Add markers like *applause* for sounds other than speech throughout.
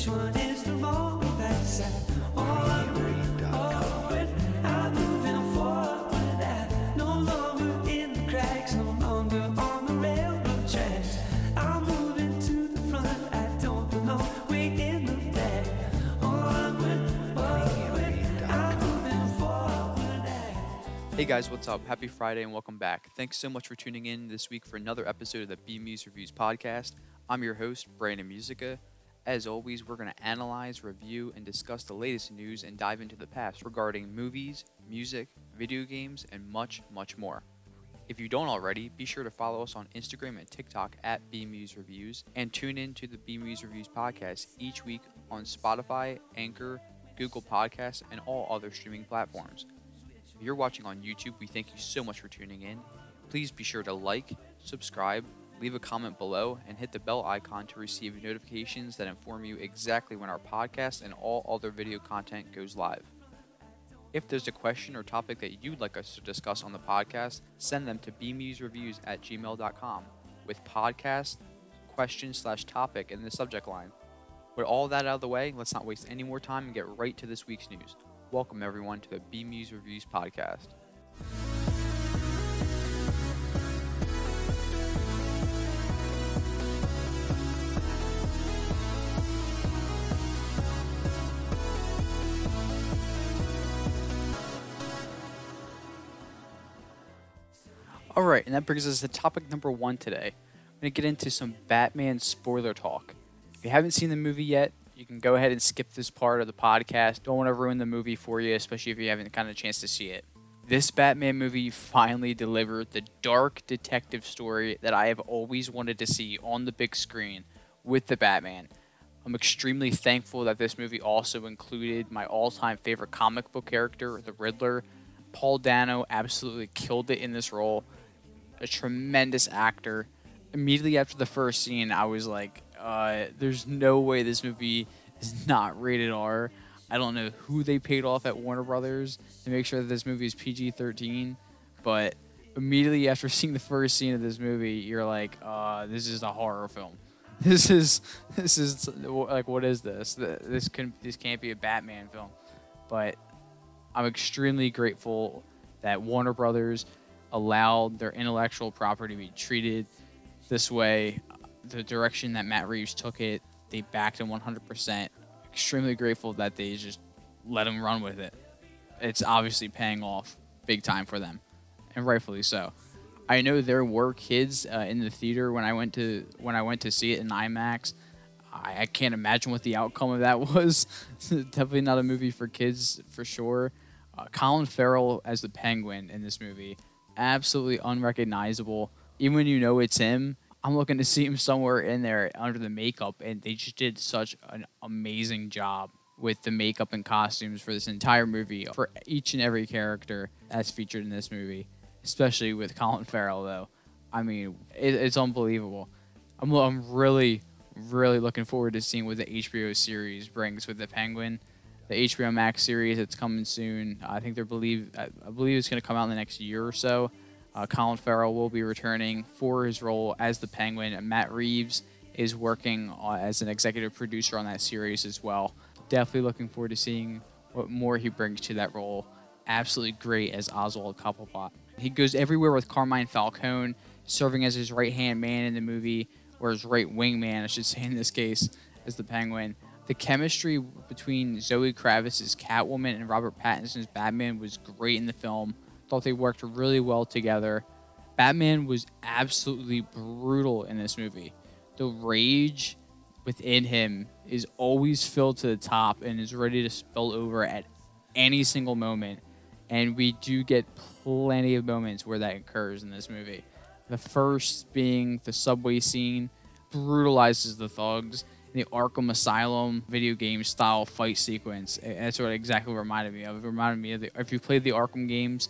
Which one is the onward, oh, I'm moving the. I'm moving to the front. I the forward. Hey guys, what's up? Happy Friday and welcome back. Thanks so much for tuning in this week for another episode of the BMuz Reviews podcast. I'm your host, Brandon Muzyka. As always, we're going to analyze, review, and discuss the latest news and dive into the past regarding movies, music, video games, and much, much more. If you don't already, be sure to follow us on Instagram and TikTok at BMuz Reviews and tune in to the BMuz Reviews podcast each week on Spotify, Anchor, Google Podcasts, and all other streaming platforms. If you're watching on YouTube, we thank you so much for tuning in. Please be sure to like, subscribe, leave a comment below, and hit the bell icon to receive notifications that inform you exactly when our podcast and all other video content goes live. If there's a question or topic that you'd like us to discuss on the podcast, send them to bmuzreviews at gmail.com with podcast, question slash topic in the subject line. With all that out of the way, let's not waste any more time and get right to this week's news. Welcome everyone to the BMuz Reviews podcast. Right, and that brings us to topic number one today. I'm going to get into some Batman spoiler talk. If you haven't seen the movie yet, you can go ahead and skip this part of the podcast. Don't want to ruin the movie for you, especially if you haven't gotten a chance to see it. This Batman movie finally delivered the dark detective story that I have always wanted to see on the big screen with the Batman. I'm extremely thankful that this movie also included my all time favorite comic book character, the Riddler. Paul Dano absolutely killed it in this role. A tremendous actor. Immediately after the first scene, I was like, uh, there's no way this movie is not rated R. I don't know who they paid off at Warner Brothers to make sure that this movie is PG 13, but immediately after *laughs* seeing the first scene of this movie, you're like, uh, this is a horror film. *laughs* This is this is like what is this? This can this can't be a Batman film. But I'm extremely grateful that Warner Brothers allowed their intellectual property to be treated this way. The direction that Matt Reeves took it, they backed him 100%. Extremely grateful that they just let him run with it. It's obviously paying off big time for them, and rightfully so. I know there were kids uh, in the theater when I went to when I went to see it in IMAX. I, I can't imagine what the outcome of that *laughs* was. Definitely not a movie for kids for sure. Uh, Colin Farrell as the Penguin in this movie, absolutely unrecognizable. Even when you know it's him, I'm looking to see him somewhere in there under the makeup, and they just did such an amazing job with the makeup and costumes for this entire movie for each and every character that's featured in this movie, especially with Colin Farrell though. I mean, it, it's unbelievable. I'm I'm really really looking forward to seeing what the HBO series brings with the Penguin. The HBO Max series that's coming soon. I think they believe I I believe it's going to come out in the next year or so. Uh, Colin Farrell will be returning for his role as the Penguin. And Matt Reeves is working uh, as an executive producer on that series as well. Definitely looking forward to seeing what more he brings to that role. Absolutely great as Oswald Cobblepot. He goes everywhere with Carmine Falcone, serving as his right hand man in the movie, or his right wing man, I should say in this case, as the Penguin. The chemistry between Zoe Kravitz' Catwoman and Robert Pattinson's Batman was great in the film. Thought they worked really well together. Batman was absolutely brutal in this movie. The rage within him is always filled to the top and is ready to spill over at any single moment. And we do get plenty of moments where that occurs in this movie. The first being the subway scene brutalizes the thugs. The Arkham Asylum video game style fight sequence. That's what exactly reminded me of. It reminded me of the, if you played the Arkham games,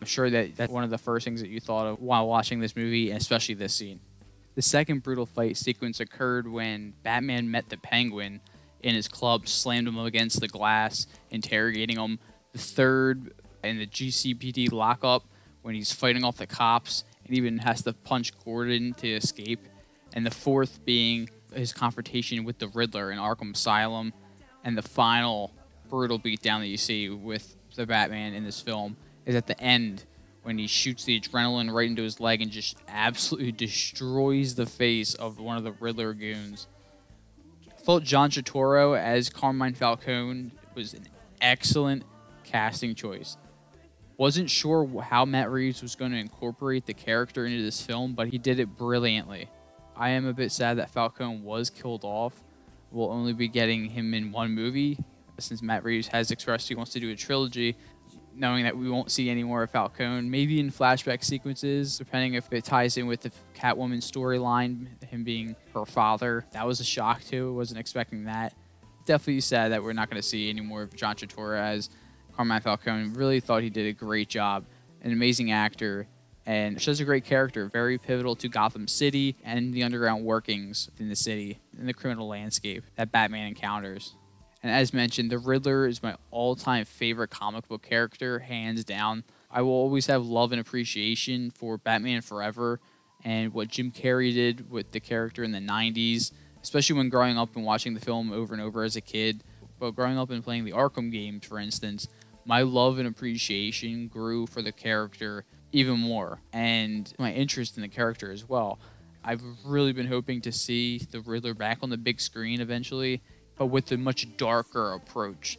I'm sure that that's one of the first things that you thought of while watching this movie, especially this scene. The second brutal fight sequence occurred when Batman met the Penguin in his club, slammed him against the glass, interrogating him. The third in the GCPD lockup when he's fighting off the cops and even has to punch Gordon to escape. And the fourth being his confrontation with the Riddler in Arkham Asylum, and the final brutal beatdown that you see with the Batman in this film is at the end when he shoots the adrenaline right into his leg and just absolutely destroys the face of one of the Riddler goons. Thought John Turturro as Carmine Falcone was an excellent casting choice. Wasn't sure how Matt Reeves was going to incorporate the character into this film, but he did it brilliantly. I am a bit sad that Falcone was killed off. We'll only be getting him in one movie, since Matt Reeves has expressed he wants to do a trilogy, knowing that we won't see any more of Falcone. Maybe in flashback sequences, depending if it ties in with the Catwoman storyline, him being her father. That was a shock too. Wasn't expecting that. Definitely sad that we're not going to see any more of John Turturro as Carmine Falcone. Really thought he did a great job. An amazing actor and shows a great character, very pivotal to Gotham City and the underground workings in the city and the criminal landscape that Batman encounters. And as mentioned, the Riddler is my all time favorite comic book character, hands down. I will always have love and appreciation for Batman Forever and what Jim Carrey did with the character in the 90s, especially when growing up and watching the film over and over as a kid. But growing up and playing the Arkham games, for instance, my love and appreciation grew for the character even more, and my interest in the character as well. I've really been hoping to see the Riddler back on the big screen eventually, but with a much darker approach.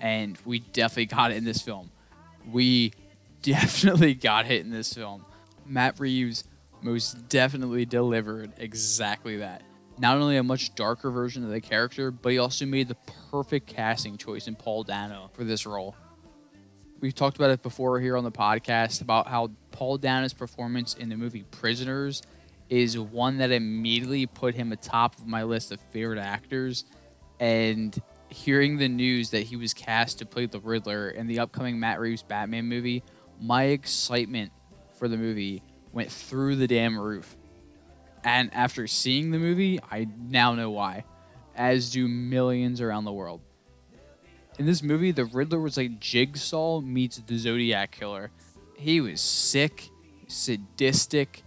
And we definitely got it in this film. We *laughs* definitely got it in this film. Matt Reeves most definitely delivered exactly that. Not only a much darker version of the character, but he also made the perfect casting choice in Paul Dano for this role. We've talked about it before here on the podcast about how Paul Dano's performance in the movie Prisoners is one that immediately put him atop of my list of favorite actors. And hearing the news that he was cast to play the Riddler in the upcoming Matt Reeves Batman movie, my excitement for the movie went through the damn roof. And after seeing the movie, I now know why, as do millions around the world. In this movie, the Riddler was like Jigsaw meets the Zodiac Killer. He was sick, sadistic,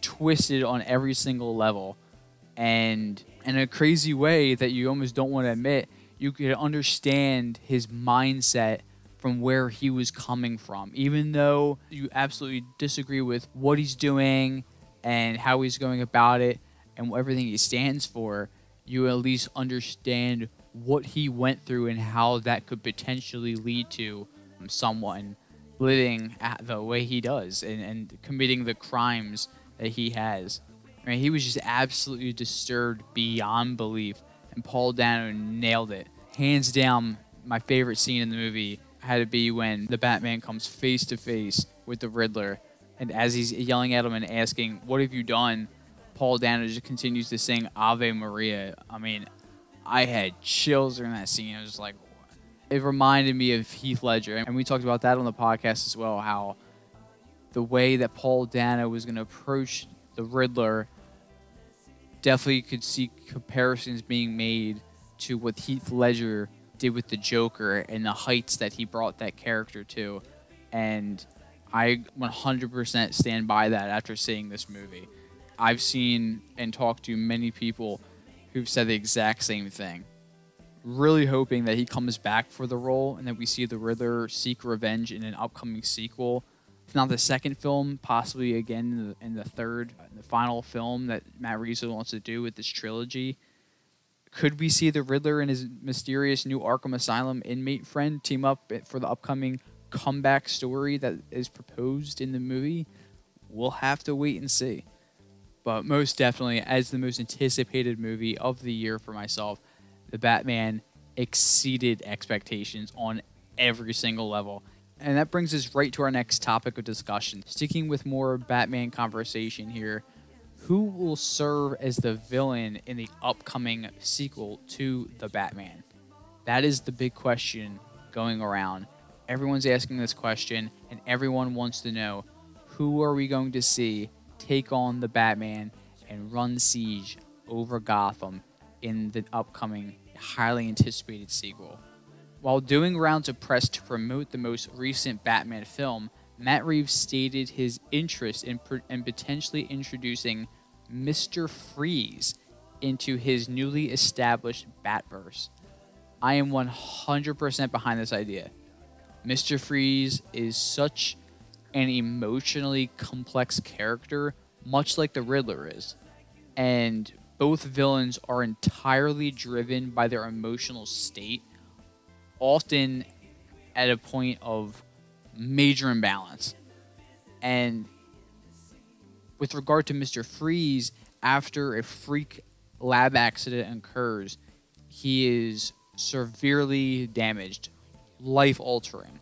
twisted on every single level. And in a crazy way that you almost don't want to admit, you could understand his mindset from where he was coming from. Even though you absolutely disagree with what he's doing and how he's going about it and everything he stands for, you at least understand what he went through and how that could potentially lead to someone living the way he does and, and committing the crimes that he has. I mean, he was just absolutely disturbed beyond belief, and Paul Dano nailed it. Hands down, my favorite scene in the movie had to be when the Batman comes face to face with the Riddler, and as he's yelling at him and asking, "What have you done?" Paul Dano just continues to sing Ave Maria. I mean, I had chills during that scene. I was like, it reminded me of Heath Ledger, and we talked about that on the podcast as well. How the way that Paul Dano was going to approach the Riddler definitely could see comparisons being made to what Heath Ledger did with the Joker and the heights that he brought that character to. And I 100% stand by that after seeing this movie. I've seen and talked to many people who've said the exact same thing. Really hoping that he comes back for the role and that we see the Riddler seek revenge in an upcoming sequel if not the second film, possibly again in the, in the third, the final film that Matt Reeves wants to do with this trilogy. Could we see the Riddler and his mysterious new Arkham Asylum inmate friend team up for the upcoming comeback story that is proposed in the movie? We'll have to wait and see. But most definitely, as the most anticipated movie of the year for myself, The Batman exceeded expectations on every single level. And that brings us right to our next topic of discussion. Sticking with more Batman conversation here, who will serve as the villain in the upcoming sequel to The Batman? That is the big question going around. Everyone's asking this question, and everyone wants to know who are we going to see take on the Batman and run siege over Gotham in the upcoming highly anticipated sequel. While doing rounds of press to promote the most recent Batman film, Matt Reeves stated his interest in, in potentially introducing Mr. Freeze into his newly established Batverse. I am 100% behind this idea. Mr. Freeze is such an emotionally complex character, much like the Riddler is. And both villains are entirely driven by their emotional state, often at a point of major imbalance. And with regard to Mr. Freeze, after a freak lab accident occurs, he is severely damaged, life altering.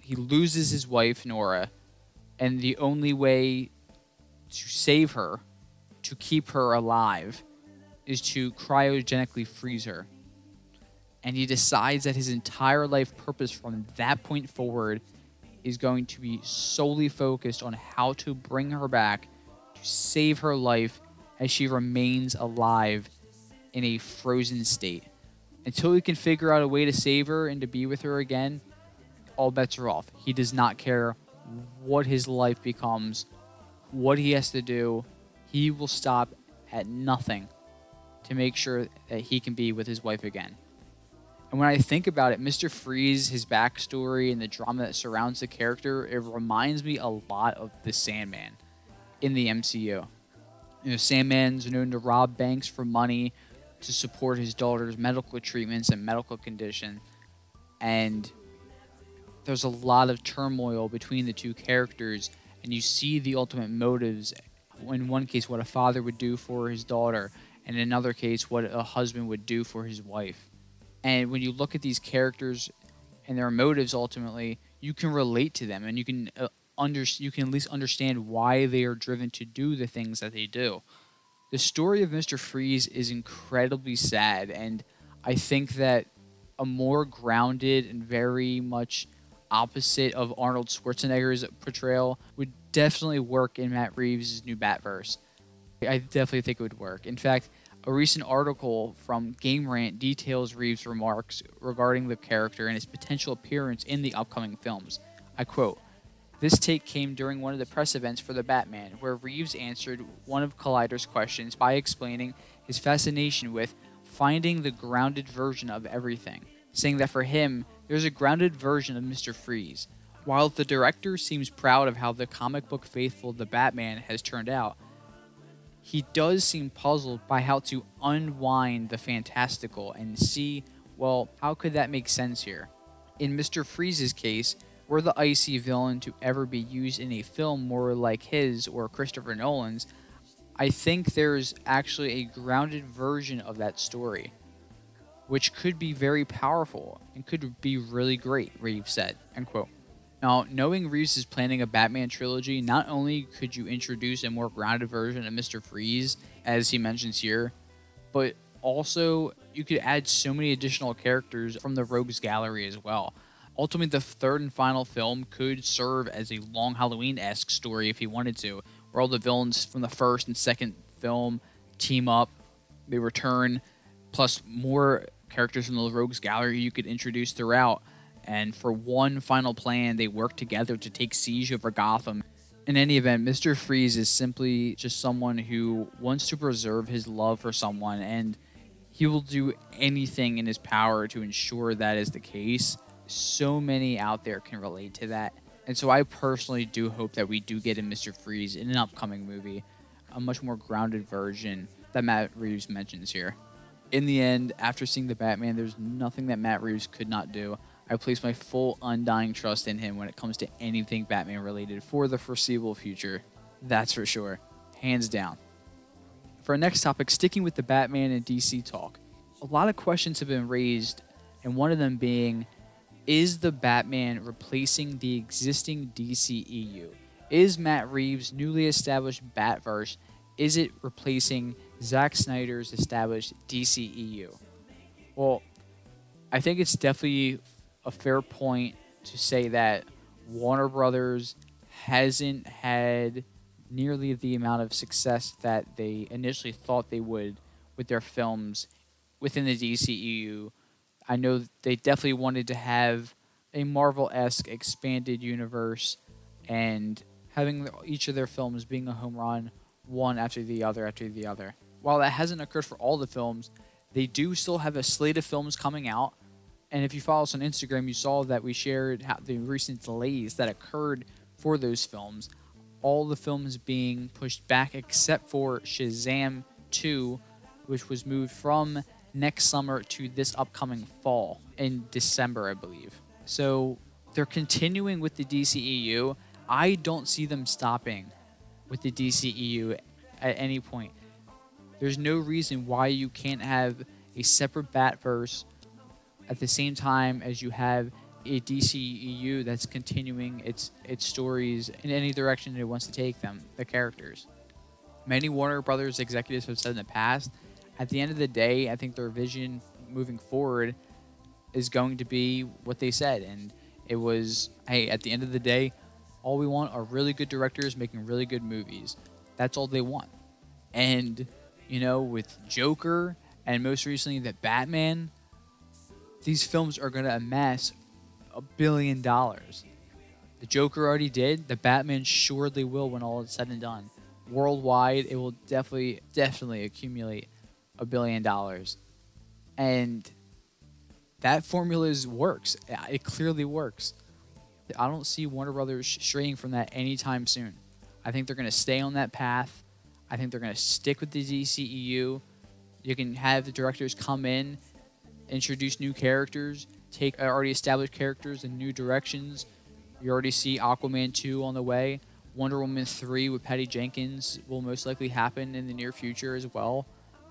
He loses his wife, Nora, and the only way to save her, to keep her alive, is to cryogenically freeze her. And he decides that his entire life purpose from that point forward is going to be solely focused on how to bring her back to save her life as she remains alive in a frozen state. Until he can figure out a way to save her and to be with her again, all bets are off. He does not care what his life becomes, what he has to do. He will stop at nothing to make sure that he can be with his wife again. And when I think about it, Mr. Freeze, his backstory, and the drama that surrounds the character, it reminds me a lot of the Sandman in the MCU. You know, Sandman's known to rob banks for money to support his daughter's medical treatments and medical condition. And there's a lot of turmoil between the two characters, and you see the ultimate motives. In one case, what a father would do for his daughter, and in another case, what a husband would do for his wife. And when you look at these characters and their motives, ultimately, you can relate to them, and you can uh, under you can at least understand why they are driven to do the things that they do. The story of Mr. Freeze is incredibly sad, and I think that a more grounded and very much opposite of Arnold Schwarzenegger's portrayal would definitely work in Matt Reeves' new Batverse. I definitely think it would work. In fact, a recent article from Game Rant details Reeves' remarks regarding the character and his potential appearance in the upcoming films. I quote, this take came during one of the press events for The Batman, where Reeves answered one of Collider's questions by explaining his fascination with finding the grounded version of everything, saying that for him, there's a grounded version of Mr. Freeze. While the director seems proud of how the comic book faithful The Batman has turned out, he does seem puzzled by how to unwind the fantastical and see, well, how could that make sense here? In Mr. Freeze's case, were the icy villain to ever be used in a film more like his or Christopher Nolan's, I think there's actually a grounded version of that story, which could be very powerful and could be really great, Reeves said. End quote. Now, knowing Reeves is planning a Batman trilogy, not only could you introduce a more grounded version of Mr. Freeze, as he mentions here, but also you could add so many additional characters from the Rogues Gallery as well. Ultimately, the third and final film could serve as a long Halloween esque story if he wanted to, where all the villains from the first and second film team up, they return, plus more characters from the Rogues Gallery you could introduce throughout. And for one final plan, they work together to take siege over Gotham. In any event, Mr. Freeze is simply just someone who wants to preserve his love for someone, and he will do anything in his power to ensure that is the case so many out there can relate to that. And so I personally do hope that we do get a Mr. Freeze in an upcoming movie, a much more grounded version that Matt Reeves mentions here. In the end, after seeing the Batman, there's nothing that Matt Reeves could not do. I place my full undying trust in him when it comes to anything Batman related for the foreseeable future. That's for sure. Hands down. For our next topic, sticking with the Batman and DC talk, a lot of questions have been raised, and one of them being is the Batman replacing the existing DCEU? Is Matt Reeves' newly established Batverse is it replacing Zack Snyder's established DCEU? Well, I think it's definitely a fair point to say that Warner Brothers hasn't had nearly the amount of success that they initially thought they would with their films within the DCEU I know they definitely wanted to have a Marvel esque expanded universe and having each of their films being a home run, one after the other after the other. while that hasn't occurred for all the films, they do still have a slate of films coming out. And if you follow us on Instagram, you saw that we shared the recent delays that occurred for those films. All the films being pushed back except for Shazam 2, which was moved from next summer to this upcoming fall in December, I believe. So they're continuing with the DCEU. I don't see them stopping with the DCEU at any point. There's no reason why you can't have a separate Batverse at the same time as you have a DCEU that's continuing its its stories in any direction it wants to take them, the characters. Many Warner Brothers executives have said in the past, at the end of the day, I think their vision moving forward is going to be what they said and it was hey, at the end of the day, all we want are really good directors making really good movies. That's all they want. And you know, with Joker and most recently the Batman, these films are going to amass a billion dollars. The Joker already did. The Batman surely will when all is said and done. Worldwide, it will definitely, definitely accumulate a billion dollars. And that formula works. It clearly works. I don't see Warner Brothers straying from that anytime soon. I think they're going to stay on that path. I think they're going to stick with the DCEU. You can have the directors come in, introduce new characters, take uh, already established characters in new directions. You already see Aquaman 2 on the way. Wonder Woman 3 with Patty Jenkins will most likely happen in the near future as well.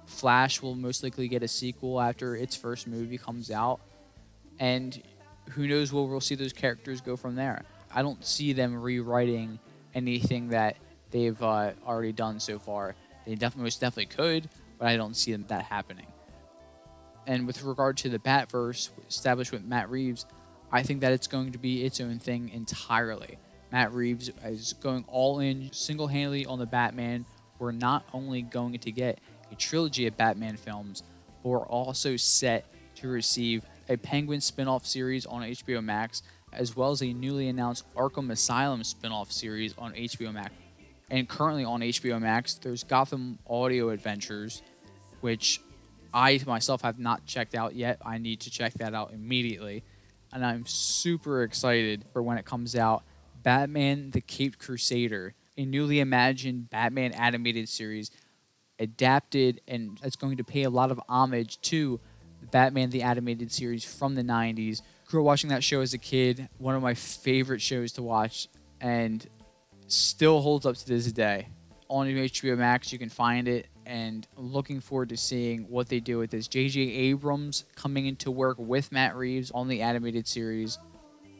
Flash will most likely get a sequel after its first movie comes out. And who knows where we'll see those characters go from there. I don't see them rewriting anything that they've uh, already done so far. They definitely most definitely could, but I don't see that happening. And with regard to the Batverse established with Matt Reeves, I think that it's going to be its own thing entirely. Matt Reeves is going all in single handedly on the Batman. We're not only going to get a trilogy of Batman films, but we're also set to receive a Penguin spin off series on HBO Max, as well as a newly announced Arkham Asylum spin off series on HBO Max. And currently on HBO Max, there's Gotham Audio Adventures, which I myself have not checked out yet. I need to check that out immediately. And I'm super excited for when it comes out. Batman the Caped Crusader, a newly imagined Batman animated series adapted and it's going to pay a lot of homage to Batman the Animated Series from the 90s. Grew up watching that show as a kid, one of my favorite shows to watch, and still holds up to this day. On HBO Max, you can find it, and looking forward to seeing what they do with this. J.J. Abrams coming into work with Matt Reeves on the animated series.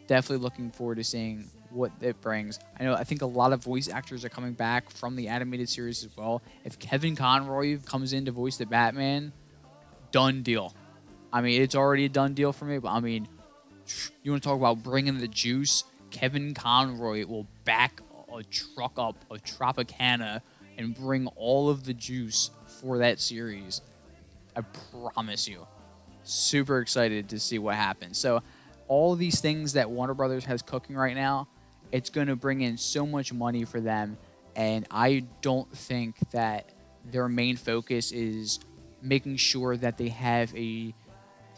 Definitely looking forward to seeing what it brings. I know I think a lot of voice actors are coming back from the animated series as well. If Kevin Conroy comes in to voice the Batman, done deal. I mean, it's already a done deal for me, but I mean, you want to talk about bringing the juice? Kevin Conroy will back a truck up a Tropicana and bring all of the juice for that series. I promise you. Super excited to see what happens. So, all these things that Warner Brothers has cooking right now, it's going to bring in so much money for them. And I don't think that their main focus is making sure that they have a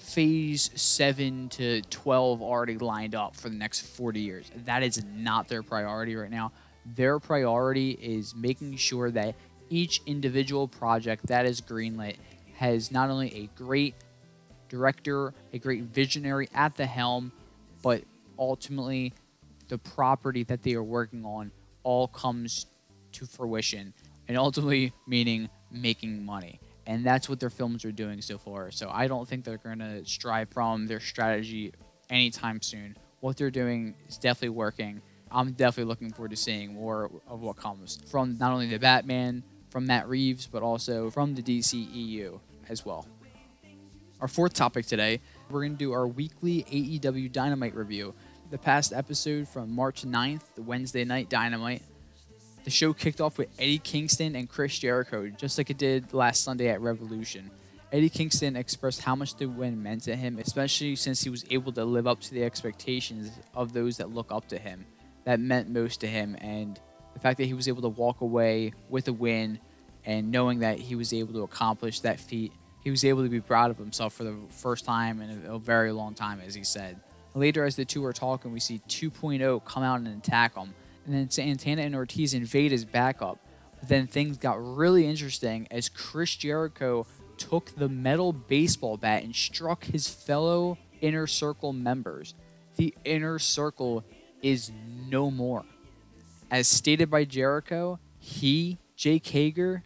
phase 7 to 12 already lined up for the next 40 years. That is not their priority right now. Their priority is making sure that each individual project that is greenlit has not only a great director, a great visionary at the helm, but ultimately the property that they are working on all comes to fruition and ultimately meaning making money and that's what their films are doing so far. So I don't think they're going to strive from their strategy anytime soon. What they're doing is definitely working. I'm definitely looking forward to seeing more of what comes from not only the Batman, from Matt Reeves, but also from the DCEU as well. Our fourth topic today, we're going to do our weekly AEW Dynamite review. The past episode from March 9th, the Wednesday night Dynamite, the show kicked off with Eddie Kingston and Chris Jericho, just like it did last Sunday at Revolution. Eddie Kingston expressed how much the win meant to him, especially since he was able to live up to the expectations of those that look up to him. That meant most to him, and the fact that he was able to walk away with a win and knowing that he was able to accomplish that feat, he was able to be proud of himself for the first time in a, very long time, as he said. Later, as the two are talking, we see 2.0 come out and attack him, and then Santana and Ortiz invade his backup. But then things got really interesting as Chris Jericho took the metal baseball bat and struck his fellow inner circle members. The inner circle is no more. As stated by Jericho, he, Jake Hager,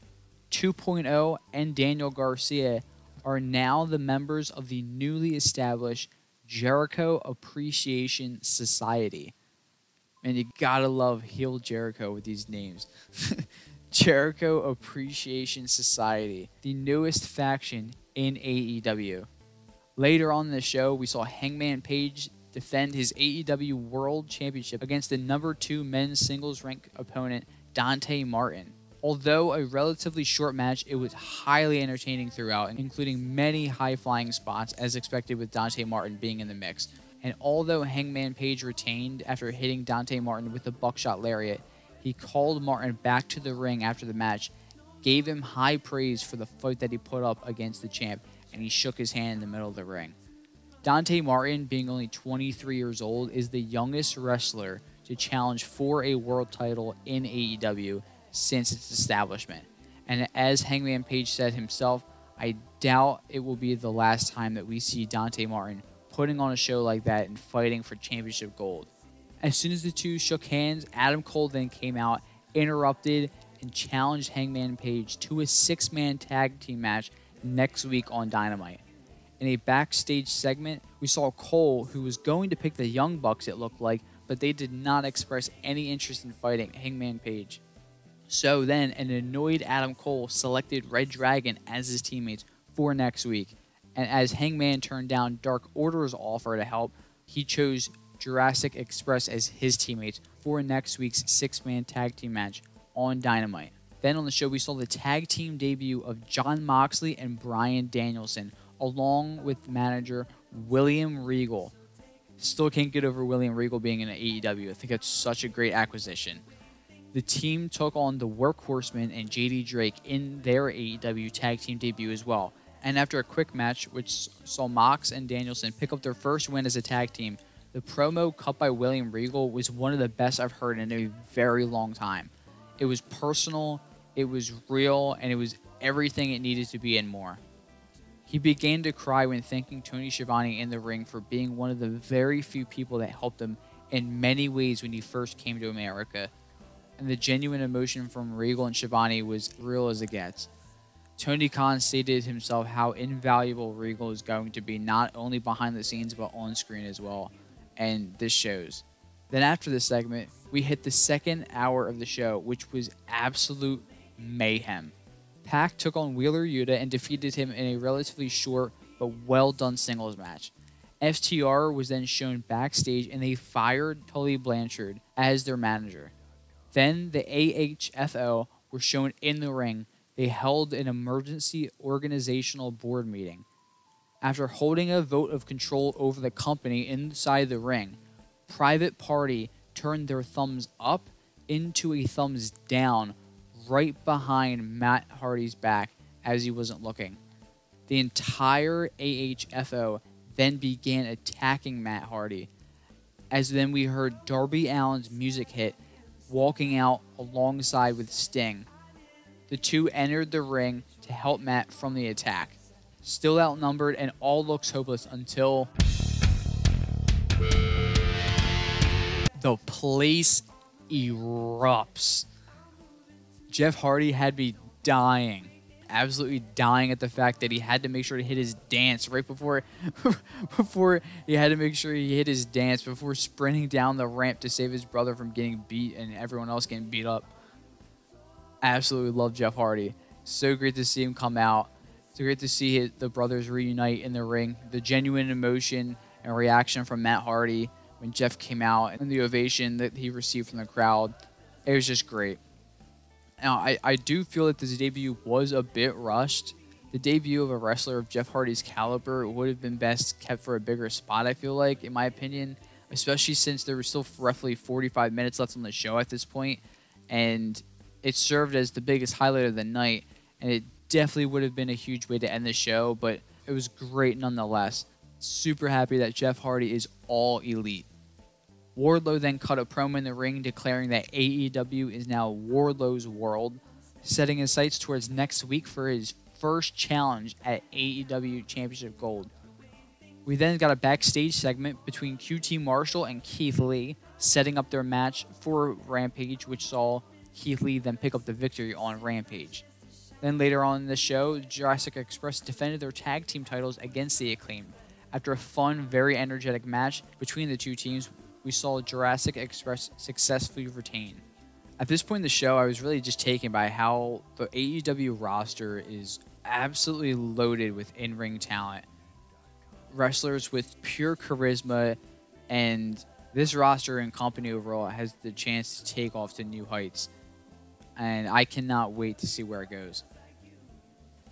2.0, and Daniel Garcia are now the members of the newly established Jericho Appreciation Society. And you gotta love heel Jericho with these names. *laughs* Jericho Appreciation Society, the newest faction in AEW. Later on in the show, we saw Hangman Page defend his AEW World Championship against the number two men's singles rank opponent, Dante Martin. Although a relatively short match, it was highly entertaining throughout, including many high flying spots as expected with Dante Martin being in the mix. And although Hangman Page retained after hitting Dante Martin with a buckshot lariat, he called Martin back to the ring after the match, gave him high praise for the fight that he put up against the champ, and he shook his hand in the middle of the ring. Dante Martin, being only 23 years old, is the youngest wrestler to challenge for a world title in AEW since its establishment. And as Hangman Page said himself, I doubt it will be the last time that we see Dante Martin putting on a show like that and fighting for championship gold. As soon as the two shook hands, Adam Cole then came out, interrupted, and challenged Hangman Page to a six man tag team match next week on Dynamite. In a backstage segment, we saw Cole, who was going to pick the Young Bucks, it looked like, but they did not express any interest in fighting Hangman Page. So then, an annoyed Adam Cole selected Red Dragon as his teammates for next week. And as Hangman turned down Dark Order's offer to help, he chose Jurassic Express as his teammates for next week's six man tag team match on Dynamite. Then on the show, we saw the tag team debut of Jon Moxley and Bryan Danielson, along with manager William Regal. Still can't get over William Regal being in AEW. I think that's such a great acquisition. The team took on the Workhorsemen and JD Drake in their AEW tag team debut as well. And after a quick match, which saw Mox and Danielson pick up their first win as a tag team, the promo cut by William Regal was one of the best I've heard in a very long time. It was personal, it was real, and it was everything it needed to be and more. He began to cry when thanking Tony Schiavone in the ring for being one of the very few people that helped him in many ways when he first came to America. And the genuine emotion from Regal and Schiavone was real as it gets. Tony Khan stated himself how invaluable Regal is going to be not only behind the scenes but on screen as well. And this shows. Then after this segment, we hit the second hour of the show, which was absolute mayhem. Pac took on Wheeler Yuta and defeated him in a relatively short but well done singles match. FTR was then shown backstage and they fired Tully Blanchard as their manager. Then the AHFO were shown in the ring. They held an emergency organizational board meeting. After holding a vote of control over the company inside the ring, Private Party turned their thumbs up into a thumbs down right behind Matt Hardy's back as he wasn't looking. The entire AHFO then began attacking Matt Hardy. As then we heard Darby Allin's music hit, walking out alongside with Sting. The two entered the ring to help Matt from the attack. Still outnumbered and all looks hopeless until the place erupts. Jeff Hardy had me dying, absolutely dying at the fact that he had to make sure to hit his dance right before, *laughs* before he had to make sure he hit his dance before sprinting down the ramp to save his brother from getting beat and everyone else getting beat up. Absolutely love Jeff Hardy. So great to see him come out. So great to see his, the brothers reunite in the ring. The genuine emotion and reaction from Matt Hardy when Jeff came out and the ovation that he received from the crowd. It was just great. Now, I, I do feel that this debut was a bit rushed. The debut of a wrestler of Jeff Hardy's caliber would have been best kept for a bigger spot, I feel like, in my opinion, especially since there was still roughly 45 minutes left on the show at this point, and it served as the biggest highlight of the night, and it definitely would have been a huge way to end the show, but it was great nonetheless. Super happy that Jeff Hardy is all elite. Wardlow then cut a promo in the ring declaring that AEW is now Wardlow's world, setting his sights towards next week for his first challenge at AEW Championship Gold. We then got a backstage segment between QT Marshall and Keith Lee, setting up their match for Rampage, which saw Keith Lee then pick up the victory on Rampage. Then later on in the show, Jurassic Express defended their tag team titles against the Acclaim. After a fun, very energetic match between the two teams, we saw Jurassic Express successfully retain. At this point in the show, I was really just taken by how the AEW roster is absolutely loaded with in ring talent. Wrestlers with pure charisma, and this roster and company overall has the chance to take off to new heights. And I cannot wait to see where it goes.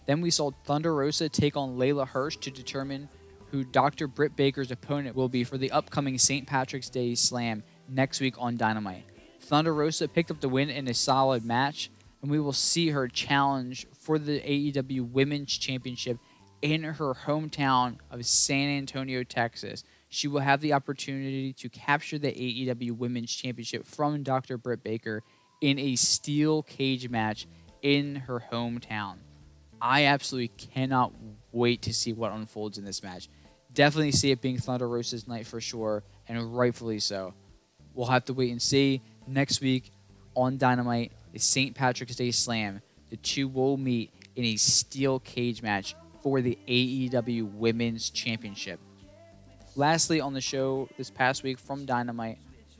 Then we saw Thunder Rosa take on Leyla Hirsch to determine who Dr. Britt Baker's opponent will be for the upcoming St. Patrick's Day Slam next week on Dynamite. Thunder Rosa picked up the win in a solid match, and we will see her challenge for the AEW Women's Championship in her hometown of San Antonio, Texas. She will have the opportunity to capture the AEW Women's Championship from Dr. Britt Baker in a steel cage match in her hometown. I absolutely cannot wait to see what unfolds in this match. Definitely see it being Thunder Rosa's night for sure, and rightfully so. We'll have to wait and see. Next week on Dynamite, the St. Patrick's Day Slam, the two will meet in a steel cage match for the AEW Women's Championship. Lastly, on the show this past week from Dynamite,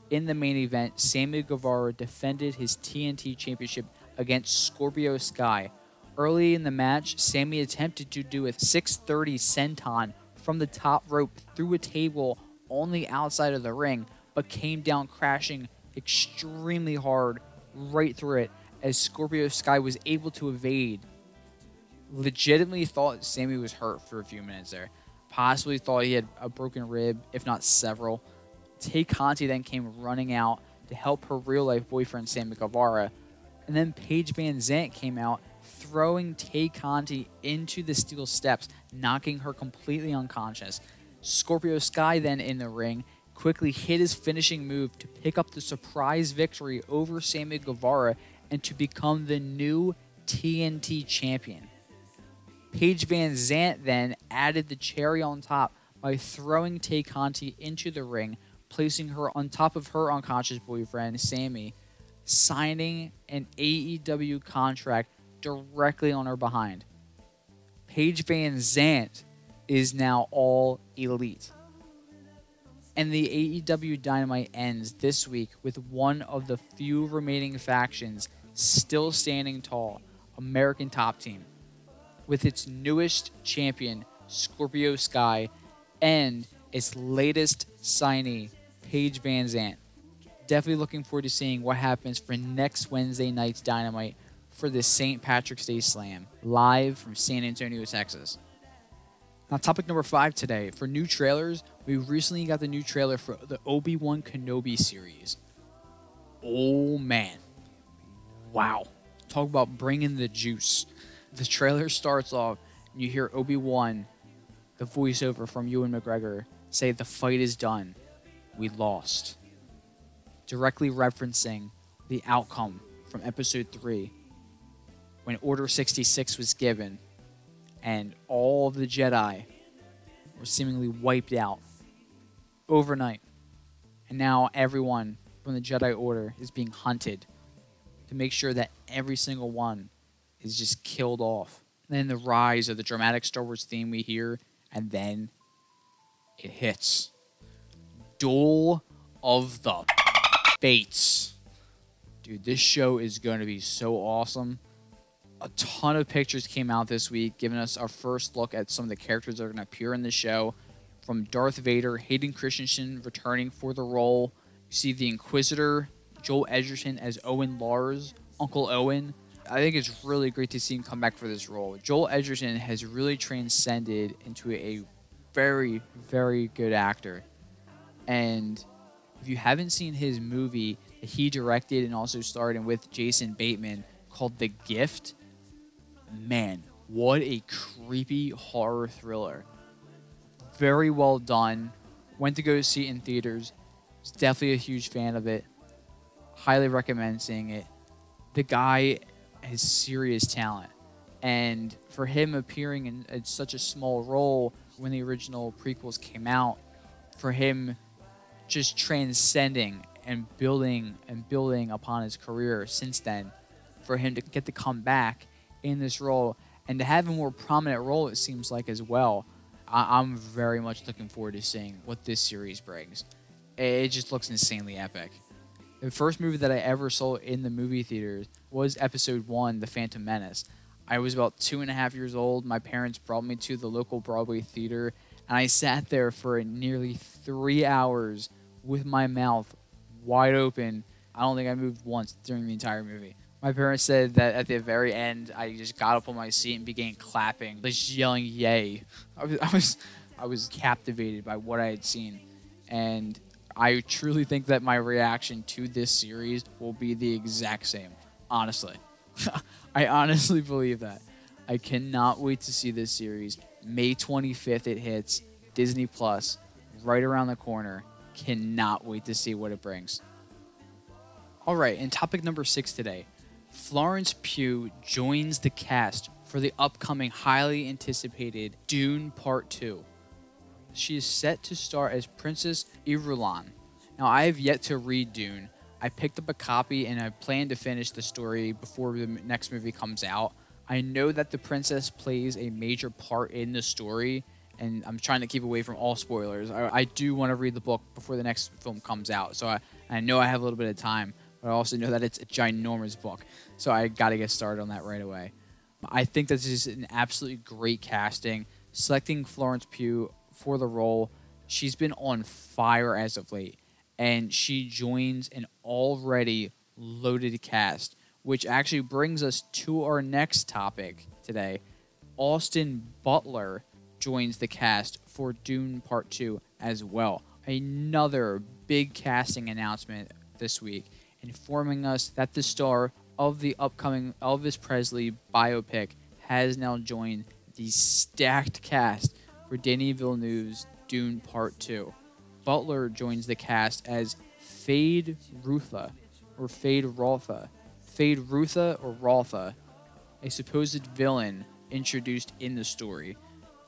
in the main event, Sammy Guevara defended his TNT Championship against Scorpio Sky. Early in the match, Sammy attempted to do a 630 senton from the top rope through a table on the outside of the ring, but came down crashing extremely hard right through it as Scorpio Sky was able to evade. Legitimately thought Sammy was hurt for a few minutes there. Possibly thought he had a broken rib, if not several. Tay Conti then came running out to help her real life boyfriend Sammy Guevara. And then Paige VanZant came out, throwing Tay Conti into the steel steps, knocking her completely unconscious. Scorpio Sky then in the ring quickly hit his finishing move to pick up the surprise victory over Sammy Guevara and to become the new TNT champion. Paige VanZant then added the cherry on top by throwing Tay Conti into the ring, placing her on top of her unconscious boyfriend, Sammy, signing an AEW contract directly on her behind. Paige VanZant is now all elite. And the AEW Dynamite ends this week with one of the few remaining factions still standing tall American Top Team, with its newest champion, Scorpio Sky, and its latest signee, Paige VanZant. Definitely looking forward to seeing what happens for next Wednesday night's Dynamite for the St. Patrick's Day Slam, live from San Antonio, Texas. Now, topic number five today for new trailers. We recently got the new trailer for the Obi Wan Kenobi series. Oh man, wow! Talk about bringing the juice. The trailer starts off, and you hear Obi Wan, the voiceover from Ewan McGregor, say, "The fight is done. We lost." Directly referencing the outcome from Episode Three, when Order sixty six was given and all of the Jedi were seemingly wiped out overnight. And now everyone from the Jedi Order is being hunted to make sure that every single one is just killed off. And then the rise of the dramatic Star Wars theme we hear, and then it hits. Duel of the Fates. Dude, this show is going to be so awesome a ton of pictures came out this week, giving us our first look at some of the characters that are going to appear in the show. From Darth Vader, Hayden Christensen returning for the role. You see the Inquisitor, Joel Edgerton as Owen Lars, Uncle Owen. I think it's really great to see him come back for this role. Joel Edgerton has really transcended into a very, very good actor. And if you haven't seen his movie, that he directed and also starred in with Jason Bateman called The Gift. Man, what a creepy horror thriller. Very well done. Went to go see it in theaters. Was definitely a huge fan of it. Highly recommend seeing it. The guy has serious talent. And for him appearing in, in such a small role when the original prequels came out, for him just transcending and building and building upon his career since then, for him to get to come back in this role and to have a more prominent role, it seems like as well. I- I'm very much looking forward to seeing what this series brings. It just looks insanely epic. The first movie that I ever saw in the movie theaters was episode one, The Phantom Menace. I was about two and a half years old. My parents brought me to the local Broadway theater, and I sat there for nearly three hours with my mouth wide open. I don't think I moved once during the entire movie. My parents said that at the very end, I just got up on my seat and began clapping, just yelling "Yay!" I was, I was, I was captivated by what I had seen, and I truly think that my reaction to this series will be the exact same. Honestly, *laughs* I honestly believe that. I cannot wait to see this series. May 25th, it hits Disney Plus, right around the corner. Cannot wait to see what it brings. All right, and topic number six today Florence Pugh joins the cast for the upcoming highly anticipated Dune Part 2. She is set to star as Princess Irulan. Now, I have yet to read Dune. I picked up a copy and I plan to finish the story before the next movie comes out. I know that the princess plays a major part in the story, and I'm trying to keep away from all spoilers. I, I do want to read the book before the next film comes out, so I, I know I have a little bit of time, but I also know that it's a ginormous book, so I got to get started on that right away. I think this is an absolutely great casting. Selecting Florence Pugh for the role, she's been on fire as of late, and she joins an already loaded cast, which actually brings us to our next topic today. Austin Butler joins the cast for Dune Part 2 as well. Another big casting announcement this week, informing us that the star of the upcoming Elvis Presley biopic has now joined the stacked cast for Denis Villeneuve's Dune Part 2. Butler joins the cast as Feyd Rutha, or Feyd Rotha. Feyd Rutha or Rotha, a supposed villain introduced in the story.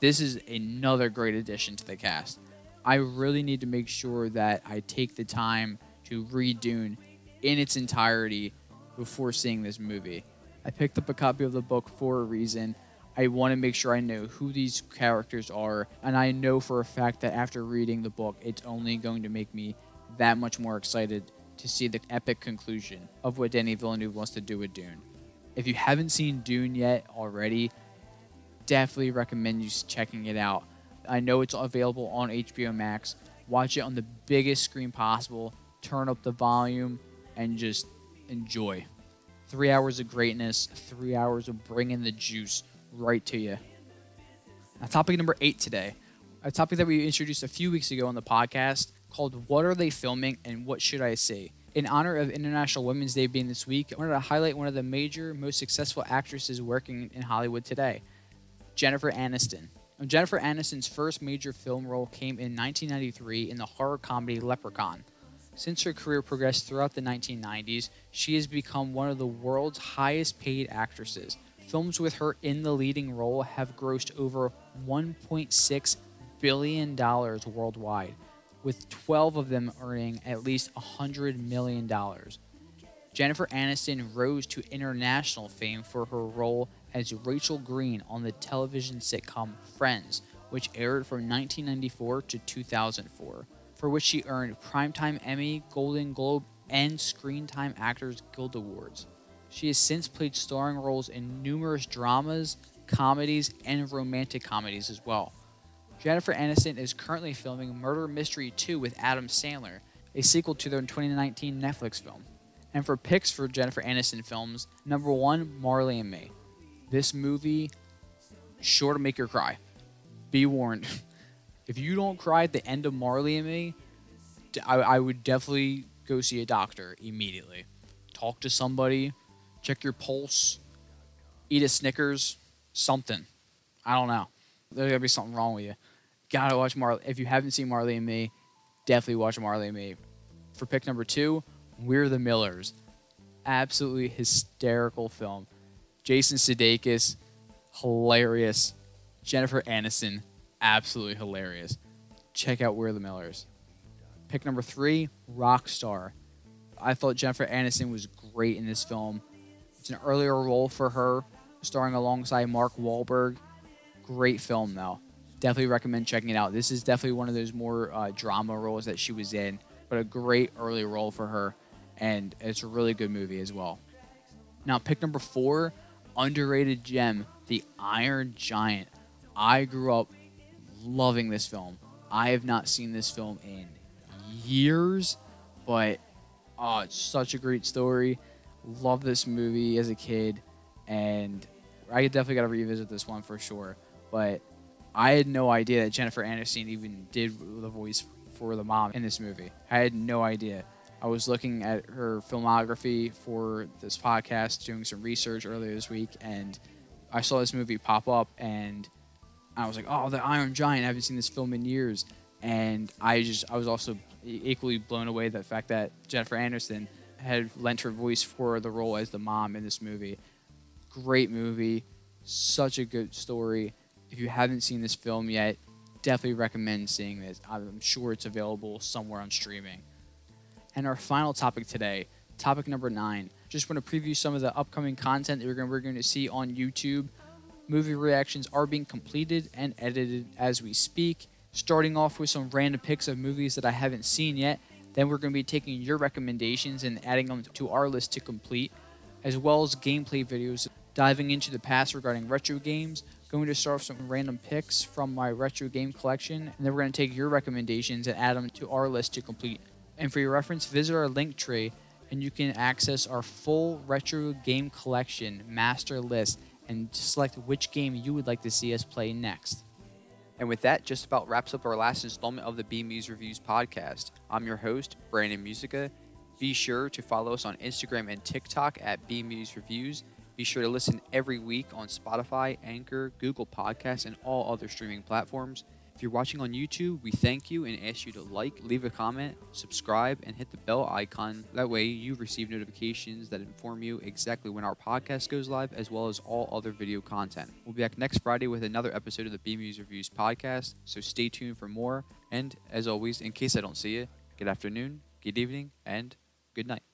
This is another great addition to the cast. I really need to make sure that I take the time to read Dune in its entirety before seeing this movie. I picked up a copy of the book for a reason. I want to make sure I know who these characters are, and I know for a fact that after reading the book, it's only going to make me that much more excited to see the epic conclusion of what Denis Villeneuve wants to do with Dune. If you haven't seen Dune yet already, definitely recommend you checking it out. I know it's available on HBO Max. Watch it on the biggest screen possible. Turn up the volume and just enjoy. Three hours of greatness, three hours of bringing the juice right to you. Now, topic number eight today, a topic that we introduced a few weeks ago on the podcast called What Are They Filming and What Should I Say? In honor of International Women's Day being this week, I wanted to highlight one of the major, most successful actresses working in Hollywood today, Jennifer Aniston. Jennifer Aniston's first major film role came in 1993 in the horror comedy Leprechaun. Since her career progressed throughout the 1990s, she has become one of the world's highest paid actresses. Films with her in the leading role have grossed over $1.6 billion worldwide, with 12 of them earning at least $100 million. Jennifer Aniston rose to international fame for her role as Rachel Green on the television sitcom Friends, which aired from 1994 to 2004, for which she earned Primetime Emmy, Golden Globe, and Screen Time Actors Guild Awards. She has since played starring roles in numerous dramas, comedies, and romantic comedies as well. Jennifer Aniston is currently filming Murder Mystery 2 with Adam Sandler, a sequel to their 2019 Netflix film. And for picks for Jennifer Aniston films, number one, Marley and Me. This movie, sure to make you cry. Be warned. *laughs* if you don't cry at the end of Marley and Me, I would definitely go see a doctor immediately. Talk to somebody, check your pulse, eat a Snickers, something. I don't know. There's gotta be something wrong with you. Gotta watch Marley. If you haven't seen Marley and Me, definitely watch Marley and Me. For pick number two, We're the Millers. Absolutely hysterical film. Jason Sudeikis, hilarious. Jennifer Aniston, absolutely hilarious. Check out We're the Millers. Pick number three, Rockstar. I thought Jennifer Aniston was great in this film. It's an earlier role for her, starring alongside Mark Wahlberg. Great film, though. Definitely recommend checking it out. This is definitely one of those more uh, drama roles that she was in, but a great early role for her, and it's a really good movie as well. Now, pick number four, underrated gem, The Iron Giant. I grew up loving this film. I have not seen this film in years, but oh, it's such a great story. Love this movie as a kid, and I definitely got to revisit this one for sure. But I had no idea that Jennifer Aniston even did the voice for the mom in this movie. I had no idea. I was looking at her filmography for this podcast, doing some research earlier this week, and I saw this movie pop up, and I was like, "Oh, the Iron Giant! I haven't seen this film in years." And I just, I was also equally blown away the fact that Jennifer Aniston had lent her voice for the role as the mom in this movie. Great movie, such a good story. If you haven't seen this film yet, definitely recommend seeing this. I'm sure it's available somewhere on streaming. And our final topic today, topic number nine. Just want to preview some of the upcoming content that we're going, we're going to see on YouTube. Movie reactions are being completed and edited as we speak. Starting off with some random picks of movies that I haven't seen yet. Then we're going to be taking your recommendations and adding them to our list to complete, as well as gameplay videos diving into the past regarding retro games. Going to start with some random picks from my retro game collection, and then we're going to take your recommendations and add them to our list to complete. And for your reference, visit our Linktree and you can access our full retro game collection master list and select which game you would like to see us play next. And with that, just about wraps up our last installment of the BMuz Reviews podcast. I'm your host, Brandon Muzyka. Be sure to follow us on Instagram and TikTok at BMuz Reviews. Be sure to listen every week on Spotify, Anchor, Google Podcasts, and all other streaming platforms. If you're watching on YouTube, we thank you and ask you to like, leave a comment, subscribe, and hit the bell icon. That way, you receive notifications that inform you exactly when our podcast goes live, as well as all other video content. We'll be back next Friday with another episode of the BMuz Reviews podcast, so stay tuned for more. And as always, in case I don't see you, good afternoon, good evening, and good night.